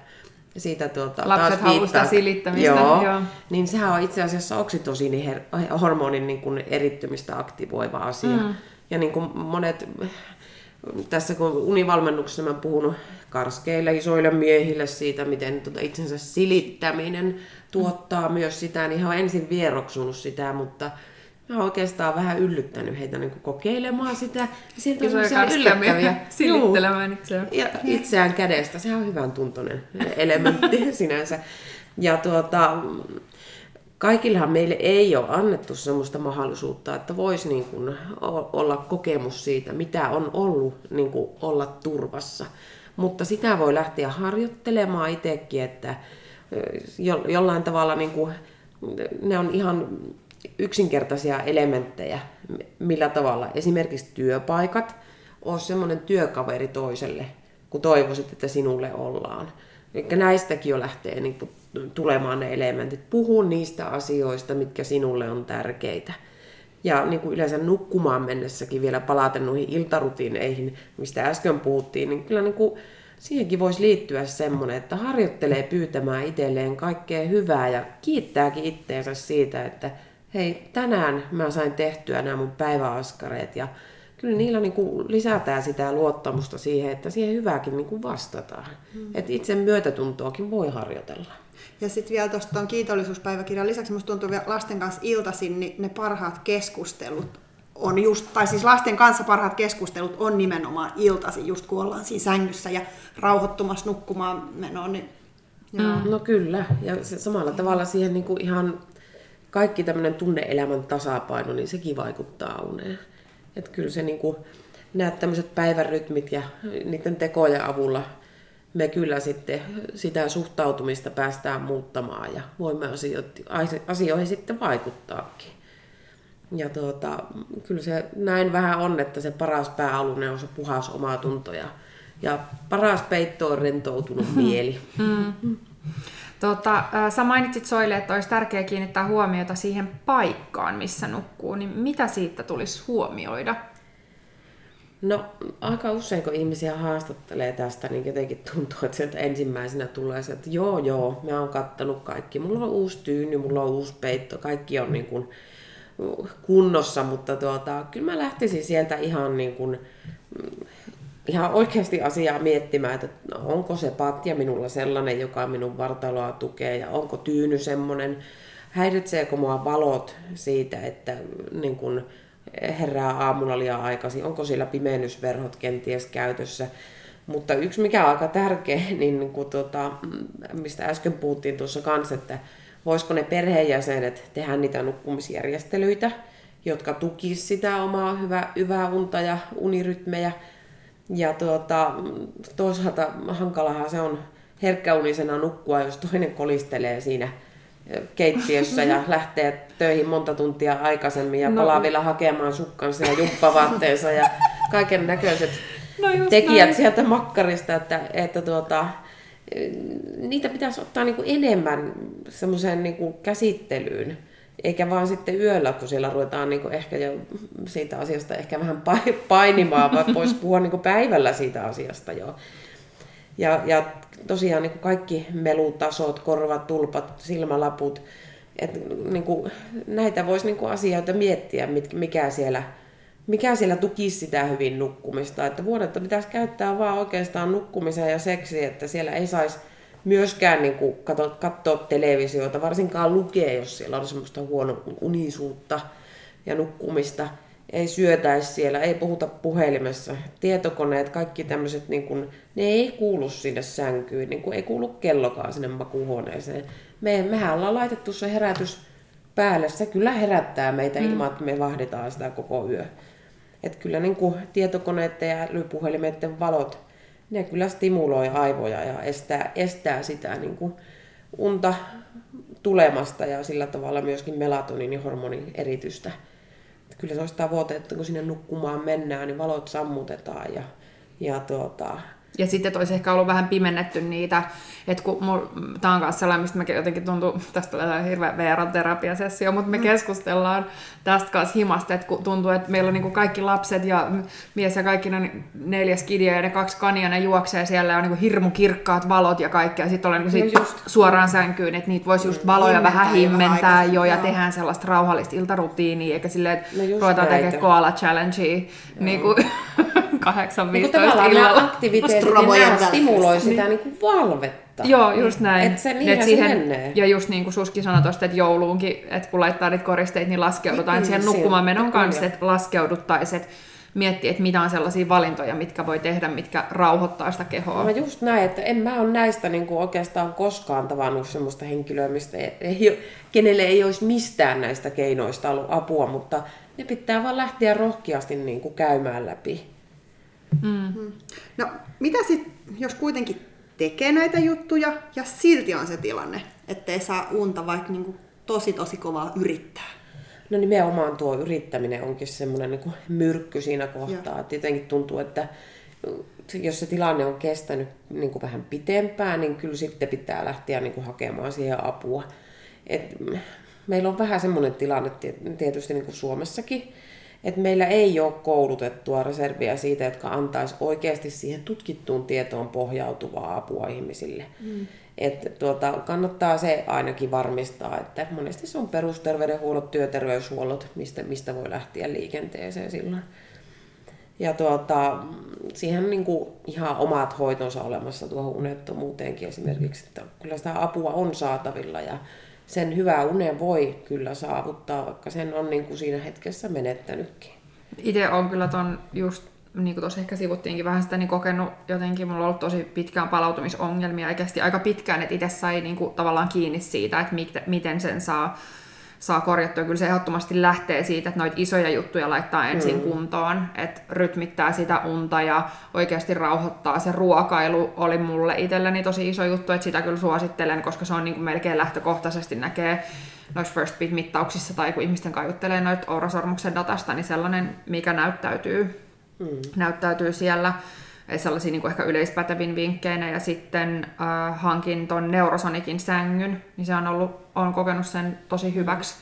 siitä tuota, Lapset haluaa sitä silittämistä. Joo, joo. Niin sehän on itse asiassa oksitosiinihormonin niin kuin erittymistä aktivoiva asia. Mm. Ja niin kuin monet, tässä kun univalmennuksessa mä puhunut karskeille isoille miehille siitä, miten tuota itsensä silittäminen tuottaa mm. myös sitä, niin he on ensin vieroksunut sitä, mutta Mä oon oikeastaan vähän yllyttänyt heitä niin kokeilemaan sitä. Sieltä on sellaisia yllättäviä. Silittelemään itseään. Ja itseään kädestä. Se on hyvän tuntoinen elementti sinänsä. Ja tuota, kaikillehan meille ei ole annettu sellaista mahdollisuutta, että voisi niin kuin olla kokemus siitä, mitä on ollut niin kuin olla turvassa. Mutta sitä voi lähteä harjoittelemaan itsekin, että jollain tavalla niin kuin, ne on ihan yksinkertaisia elementtejä, millä tavalla esimerkiksi työpaikat on semmoinen työkaveri toiselle, kun toivoisit, että sinulle ollaan. Eli näistäkin jo lähtee niin kuin tulemaan ne elementit. Puhu niistä asioista, mitkä sinulle on tärkeitä. Ja niin kuin yleensä nukkumaan mennessäkin vielä palaten noihin iltarutiineihin, mistä äsken puhuttiin, niin kyllä niin kuin siihenkin voisi liittyä semmoinen, että harjoittelee pyytämään itselleen kaikkea hyvää ja kiittääkin itteensä siitä, että hei, tänään mä sain tehtyä nämä mun päiväaskareet ja kyllä niillä niin kuin lisätään sitä luottamusta siihen, että siihen hyvääkin niin kuin vastataan. Mm. Että itse myötätuntoakin voi harjoitella. Ja sitten vielä tuosta tuon kiitollisuuspäiväkirjan lisäksi musta tuntuu vielä lasten kanssa iltaisin, niin ne parhaat keskustelut on just, tai siis lasten kanssa parhaat keskustelut on nimenomaan iltaisin, just kun ollaan siinä sängyssä ja rauhoittumassa nukkumaan menoon. Niin, Mm, no kyllä, ja se samalla tavalla siihen niin kuin ihan kaikki tämmöinen tunneelämän tasapaino, niin sekin vaikuttaa uneen. Että kyllä se niin kuin, nämä tämmöiset päivärytmit ja niiden tekojen avulla me kyllä sitten sitä suhtautumista päästään muuttamaan ja voimme asioihin sitten vaikuttaakin. Ja tuota, kyllä se näin vähän on, että se paras pääalunen on se puhas oma tunto ja, paras peitto on rentoutunut mieli. Mm. Tota, sä mainitsit Soille, että olisi tärkeää kiinnittää huomiota siihen paikkaan, missä nukkuu, niin mitä siitä tulisi huomioida? No aika usein, kun ihmisiä haastattelee tästä, niin jotenkin tuntuu, että sieltä ensimmäisenä tulee se, että joo joo, mä oon kattanut kaikki. Mulla on uusi tyyny, mulla on uusi peitto, kaikki on niin kuin kunnossa, mutta tuota, kyllä mä lähtisin sieltä ihan niin kuin ihan oikeasti asiaa miettimään, että onko se patja minulla sellainen, joka minun vartaloa tukee ja onko tyyny semmoinen, häiritseekö mua valot siitä, että niin kun herää aamulla liian aikaisin, onko siellä pimennysverhot kenties käytössä. Mutta yksi mikä on aika tärkeä, niin kun tuota, mistä äsken puhuttiin tuossa kanssa, että voisiko ne perheenjäsenet tehdä niitä nukkumisjärjestelyitä, jotka tukisivat sitä omaa hyvää, hyvää unta ja unirytmejä, ja tuota, toisaalta hankalahan se on herkkäunisena nukkua, jos toinen kolistelee siinä keittiössä ja lähtee töihin monta tuntia aikaisemmin ja no. palaa vielä hakemaan sukkansa ja jumppavaatteensa ja kaiken näköiset no tekijät näin. sieltä makkarista, että, että tuota, niitä pitäisi ottaa niin kuin enemmän semmoiseen niin kuin käsittelyyn Eikä vaan sitten yöllä, kun siellä ruvetaan niin ehkä jo siitä asiasta ehkä vähän painimaan, vaan voisi puhua niin päivällä siitä asiasta jo. Ja, ja tosiaan niin kaikki melutasot, korvat, tulpat, silmälaput, et, niin kuin, näitä voisi niin asioita miettiä, mikä siellä, mikä siellä tukisi sitä hyvin nukkumista. Että vuodetta pitäisi käyttää vaan oikeastaan nukkumiseen ja seksiin, että siellä ei saisi myöskään niin kuin katsoa, katsoa televisiota, varsinkaan lukea, jos siellä on semmoista huono unisuutta ja nukkumista. Ei syötäisi siellä, ei puhuta puhelimessa. Tietokoneet, kaikki tämmöiset, niin kuin, ne ei kuulu sinne sänkyyn, niin kuin ei kuulu kellokaan sinne makuuhuoneeseen. Me, mehän ollaan laitettu se herätys päälle. Se kyllä herättää meitä mm. ilman, että me vahditaan sitä koko yö. Et kyllä niin kuin tietokoneiden ja älypuhelimeiden valot ne kyllä stimuloi aivoja ja estää, estää sitä niin kuin unta tulemasta ja sillä tavalla myöskin melatoniinihormonin eritystä. Kyllä se olisi tavoite, että kun sinne nukkumaan mennään, niin valot sammutetaan ja, ja tuota, ja sitten olisi ehkä ollut vähän pimennetty niitä, että kun mul, tämä on kanssa sellainen, mistä me jotenkin tuntuu, tästä tulee hirveä VR-terapiasessio, mutta me mm. keskustellaan tästä kanssa himasta, että kun tuntuu, että meillä on niin kaikki lapset ja mies ja kaikki ne neljä skidia ja ne kaksi kania, ne juoksee siellä ja on niin hirmu kirkkaat valot ja kaikki, ja sitten ollaan niin just... suoraan sänkyyn, että niitä voisi just mm. valoja himmentää vähän himmentää jo ja tehdään sellaista rauhallista iltarutiinia, eikä silleen, että no ruvetaan tekemään koala challengea niin kuin 8 niin illalla. Nämä nämä stimuloi sitä niin kuin valvetta. Joo, just näin. Että se, niin et siihen, se menee. Ja just niin kuin Suski sanoi tuosta, että jouluunkin, että kun laittaa niitä koristeita, niin laskeudutaan mm, siihen nukkumaan menon kanssa, että laskeuduttaisiin, että miettiä, että mitä on sellaisia valintoja, mitkä voi tehdä, mitkä rauhoittaa sitä kehoa. Mä just näin, että en mä ole näistä niin kuin oikeastaan koskaan tavannut sellaista henkilöä, mistä ei, ei, kenelle ei olisi mistään näistä keinoista ollut apua, mutta ne pitää vaan lähteä rohkeasti niin kuin käymään läpi. Mm. No, mitä sitten, jos kuitenkin tekee näitä juttuja ja silti on se tilanne, ettei saa unta vaikka niinku tosi tosi kovaa yrittää? No nimenomaan tuo yrittäminen onkin semmoinen niin myrkky siinä kohtaa. Että jotenkin tuntuu, että jos se tilanne on kestänyt niin kuin vähän pitempään, niin kyllä sitten pitää lähteä niin kuin hakemaan siihen apua. Et meillä on vähän semmoinen tilanne tietysti niin kuin Suomessakin, että meillä ei ole koulutettua reserviä siitä, jotka antaisi oikeasti siihen tutkittuun tietoon pohjautuvaa apua ihmisille. Mm. Että tuota, kannattaa se ainakin varmistaa, että monesti se on perusterveydenhuollot, työterveyshuollot, mistä, mistä voi lähteä liikenteeseen silloin. Ja tuota, siihen on niin kuin ihan omat hoitonsa olemassa tuohon unettomuuteenkin esimerkiksi, että kyllä sitä apua on saatavilla ja sen hyvää unen voi kyllä saavuttaa, vaikka sen on niin kuin siinä hetkessä menettänytkin. Itse on kyllä ton just, niin kuin tuossa ehkä sivuttiinkin vähän sitä, niin kokenut jotenkin, mulla on ollut tosi pitkään palautumisongelmia, ja aika pitkään, että itse sai niin kuin, tavallaan kiinni siitä, että miten sen saa saa korjattua. Kyllä se ehdottomasti lähtee siitä, että noita isoja juttuja laittaa ensin mm. kuntoon, että rytmittää sitä unta ja oikeasti rauhoittaa. Se ruokailu oli mulle itselleni tosi iso juttu, että sitä kyllä suosittelen, koska se on niin kuin melkein lähtökohtaisesti näkee noissa First Beat-mittauksissa tai kun ihmisten kaiuttelee noita Oura-sormuksen datasta, niin sellainen, mikä näyttäytyy, mm. näyttäytyy siellä sellaisia niin kuin ehkä yleispätevin vinkkeinä. Ja sitten äh, hankin ton Neurosonikin sängyn, niin se on, ollut, on kokenut sen tosi hyväksi,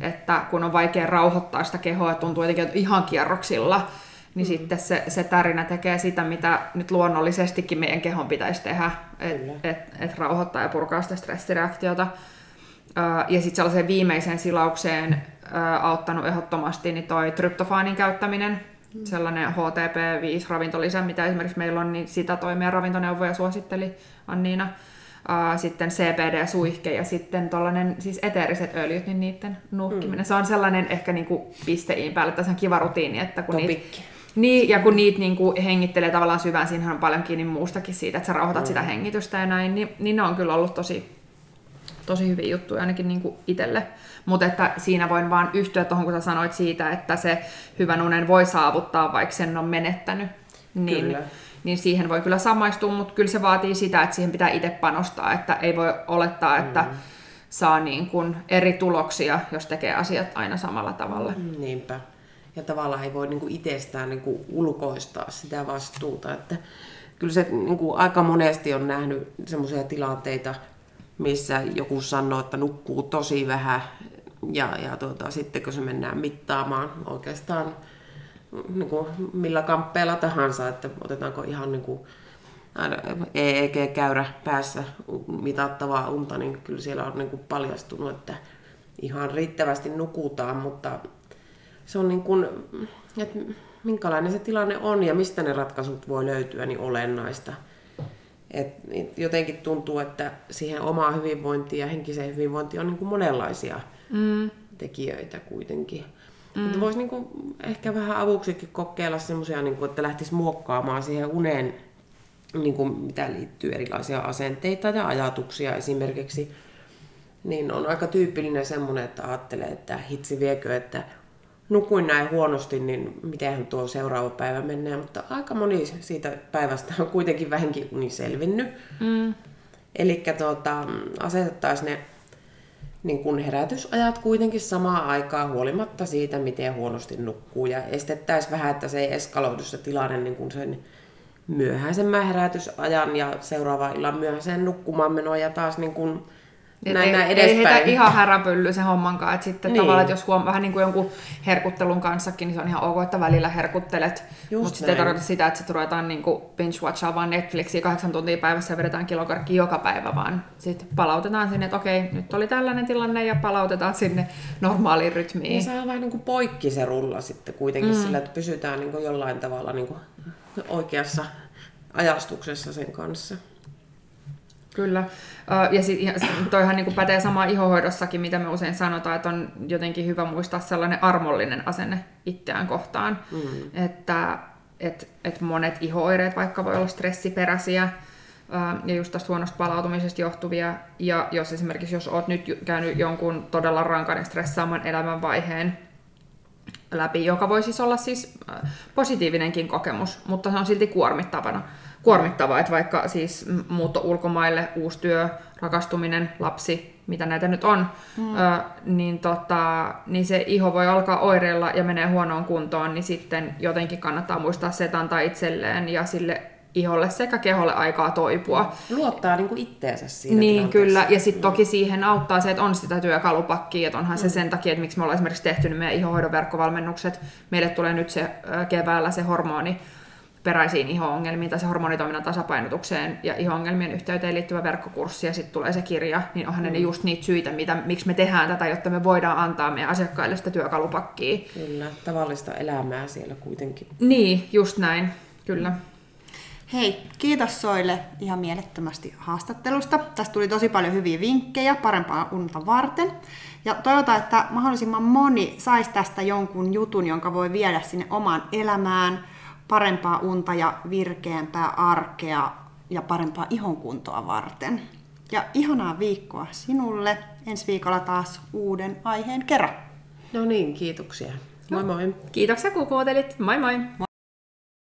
että kun on vaikea rauhoittaa sitä kehoa, että tuntuu jotenkin että ihan kierroksilla, niin mm. sitten se, se tärinä tekee sitä, mitä nyt luonnollisestikin meidän kehon pitäisi tehdä, että et, et rauhoittaa ja purkaa sitä stressireaktiota. Äh, ja sitten sellaiseen viimeiseen silaukseen äh, auttanut ehdottomasti niin toi tryptofaanin käyttäminen. Sellainen HTP5-ravintolisä, mitä esimerkiksi meillä on, niin sitä toimia ravintoneuvoja suositteli Anniina. sitten CBD-suihke ja sitten tuollainen siis eteeriset öljyt, niin niiden nuukkiminen. Mm. Se on sellainen ehkä niinku pisteiin päälle, tässä on kiva rutiini, että kun niitä, niin, ja kun niitä niinku hengittelee tavallaan syvään, siinähän on paljon kiinni muustakin siitä, että sä rauhoitat mm. sitä hengitystä ja näin, niin, niin ne on kyllä ollut tosi, tosi hyviä juttuja ainakin niinku itselle. Mutta että siinä voin vaan yhtyä tuohon, kun sä sanoit siitä, että se hyvän unen voi saavuttaa, vaikka sen on menettänyt. Niin, kyllä. niin siihen voi kyllä samaistua, mutta kyllä se vaatii sitä, että siihen pitää itse panostaa. Että ei voi olettaa, että mm. saa niin kuin eri tuloksia, jos tekee asiat aina samalla tavalla. Mm, niinpä. Ja tavallaan ei voi niin kuin itsestään niin kuin ulkoistaa sitä vastuuta. Että kyllä se niin kuin aika monesti on nähnyt sellaisia tilanteita, missä joku sanoo, että nukkuu tosi vähän Ja, ja tuota, sitten kun se mennään mittaamaan oikeastaan niin kuin millä kamppeella tahansa, että otetaanko ihan niin kuin EEG-käyrä päässä mitattavaa unta, niin kyllä siellä on niin kuin paljastunut, että ihan riittävästi nukutaan, mutta se on niin kuin, että minkälainen se tilanne on ja mistä ne ratkaisut voi löytyä, niin olennaista. Et, et jotenkin tuntuu, että siihen omaan hyvinvointiin ja henkiseen hyvinvointiin on niin kuin monenlaisia mm. tekijöitä kuitenkin. Mm. Voisi niin ehkä vähän avuksikin kokeilla semmoisia, niin että lähtisi muokkaamaan siihen uneen, niin kuin mitä liittyy erilaisia asenteita ja ajatuksia esimerkiksi. Niin on aika tyypillinen semmoinen, että ajattelee, että hitsi viekö, että nukuin näin huonosti, niin mitenhän tuo seuraava päivä menee. Mutta aika moni siitä päivästä on kuitenkin vähänkin uni selvinnyt. Mm. Eli tuota, asetettaisiin ne niin kun herätysajat kuitenkin samaan aikaan huolimatta siitä, miten huonosti nukkuu. Ja estettäisiin vähän, että se ei eskaloidu se tilanne niin kun sen myöhäisemmän herätysajan ja seuraava illan myöhäiseen nukkumaan menoa ja taas niin kun näin, ei, näin edespäin. Ei heitä ihan häräpylly se hommankaan. Että sitten niin. tavallaan, että jos huom, vähän niin kuin jonkun herkuttelun kanssakin, niin se on ihan ok, että välillä herkuttelet. Mutta sitten ei tarkoita sitä, että sitten ruvetaan niin binge-watchaa vaan Netflixiä kahdeksan tuntia päivässä ja vedetään kilokarkki joka päivä, vaan sitten palautetaan sinne, että okei, nyt oli tällainen tilanne ja palautetaan sinne normaaliin rytmiin. Ja se on vähän niin kuin poikki se rulla sitten kuitenkin mm. sillä, että pysytään niin kuin jollain tavalla niin kuin oikeassa ajastuksessa sen kanssa. Kyllä. Ja, sit, ja toihan niin pätee sama ihohoidossakin, mitä me usein sanotaan, että on jotenkin hyvä muistaa sellainen armollinen asenne itseään kohtaan. Mm. Että et, et monet ihooireet vaikka voi olla stressiperäisiä ja just tästä huonosta palautumisesta johtuvia. Ja jos esimerkiksi jos olet nyt käynyt jonkun todella rankan ja stressaaman elämänvaiheen läpi, joka voi siis olla siis positiivinenkin kokemus, mutta se on silti kuormittavana kuormittavaa, että vaikka siis muutto ulkomaille, uusi työ, rakastuminen, lapsi, mitä näitä nyt on, mm. ö, niin, tota, niin se iho voi alkaa oireilla ja menee huonoon kuntoon, niin sitten jotenkin kannattaa muistaa se, että antaa itselleen ja sille iholle sekä keholle aikaa toipua. Luottaa niin kuin itteensä siinä Niin kyllä, ja sitten toki siihen auttaa se, että on sitä työkalupakkia, että onhan mm. se sen takia, että miksi me ollaan esimerkiksi tehty meidän ihohoidon verkkovalmennukset. Meille tulee nyt se keväällä se hormoni peräisiin iho-ongelmiin tai se hormonitoiminnan tasapainotukseen ja iho-ongelmien yhteyteen liittyvä verkkokurssi ja sitten tulee se kirja, niin onhan mm. ne just niitä syitä, mitä, miksi me tehdään tätä, jotta me voidaan antaa meidän asiakkaille sitä työkalupakkia. Kyllä, tavallista elämää siellä kuitenkin. Niin, just näin, kyllä. Hei, kiitos Soille ihan mielettömästi haastattelusta. Tästä tuli tosi paljon hyviä vinkkejä parempaa unta varten. Ja toivotaan, että mahdollisimman moni saisi tästä jonkun jutun, jonka voi viedä sinne omaan elämään – parempaa unta ja virkeämpää arkea ja parempaa ihonkuntoa varten. Ja ihanaa viikkoa sinulle. Ensi viikolla taas uuden aiheen kerran. No niin, kiitoksia. Moi moi. Kiitoksia kun kuuntelit. Moi moi. moi.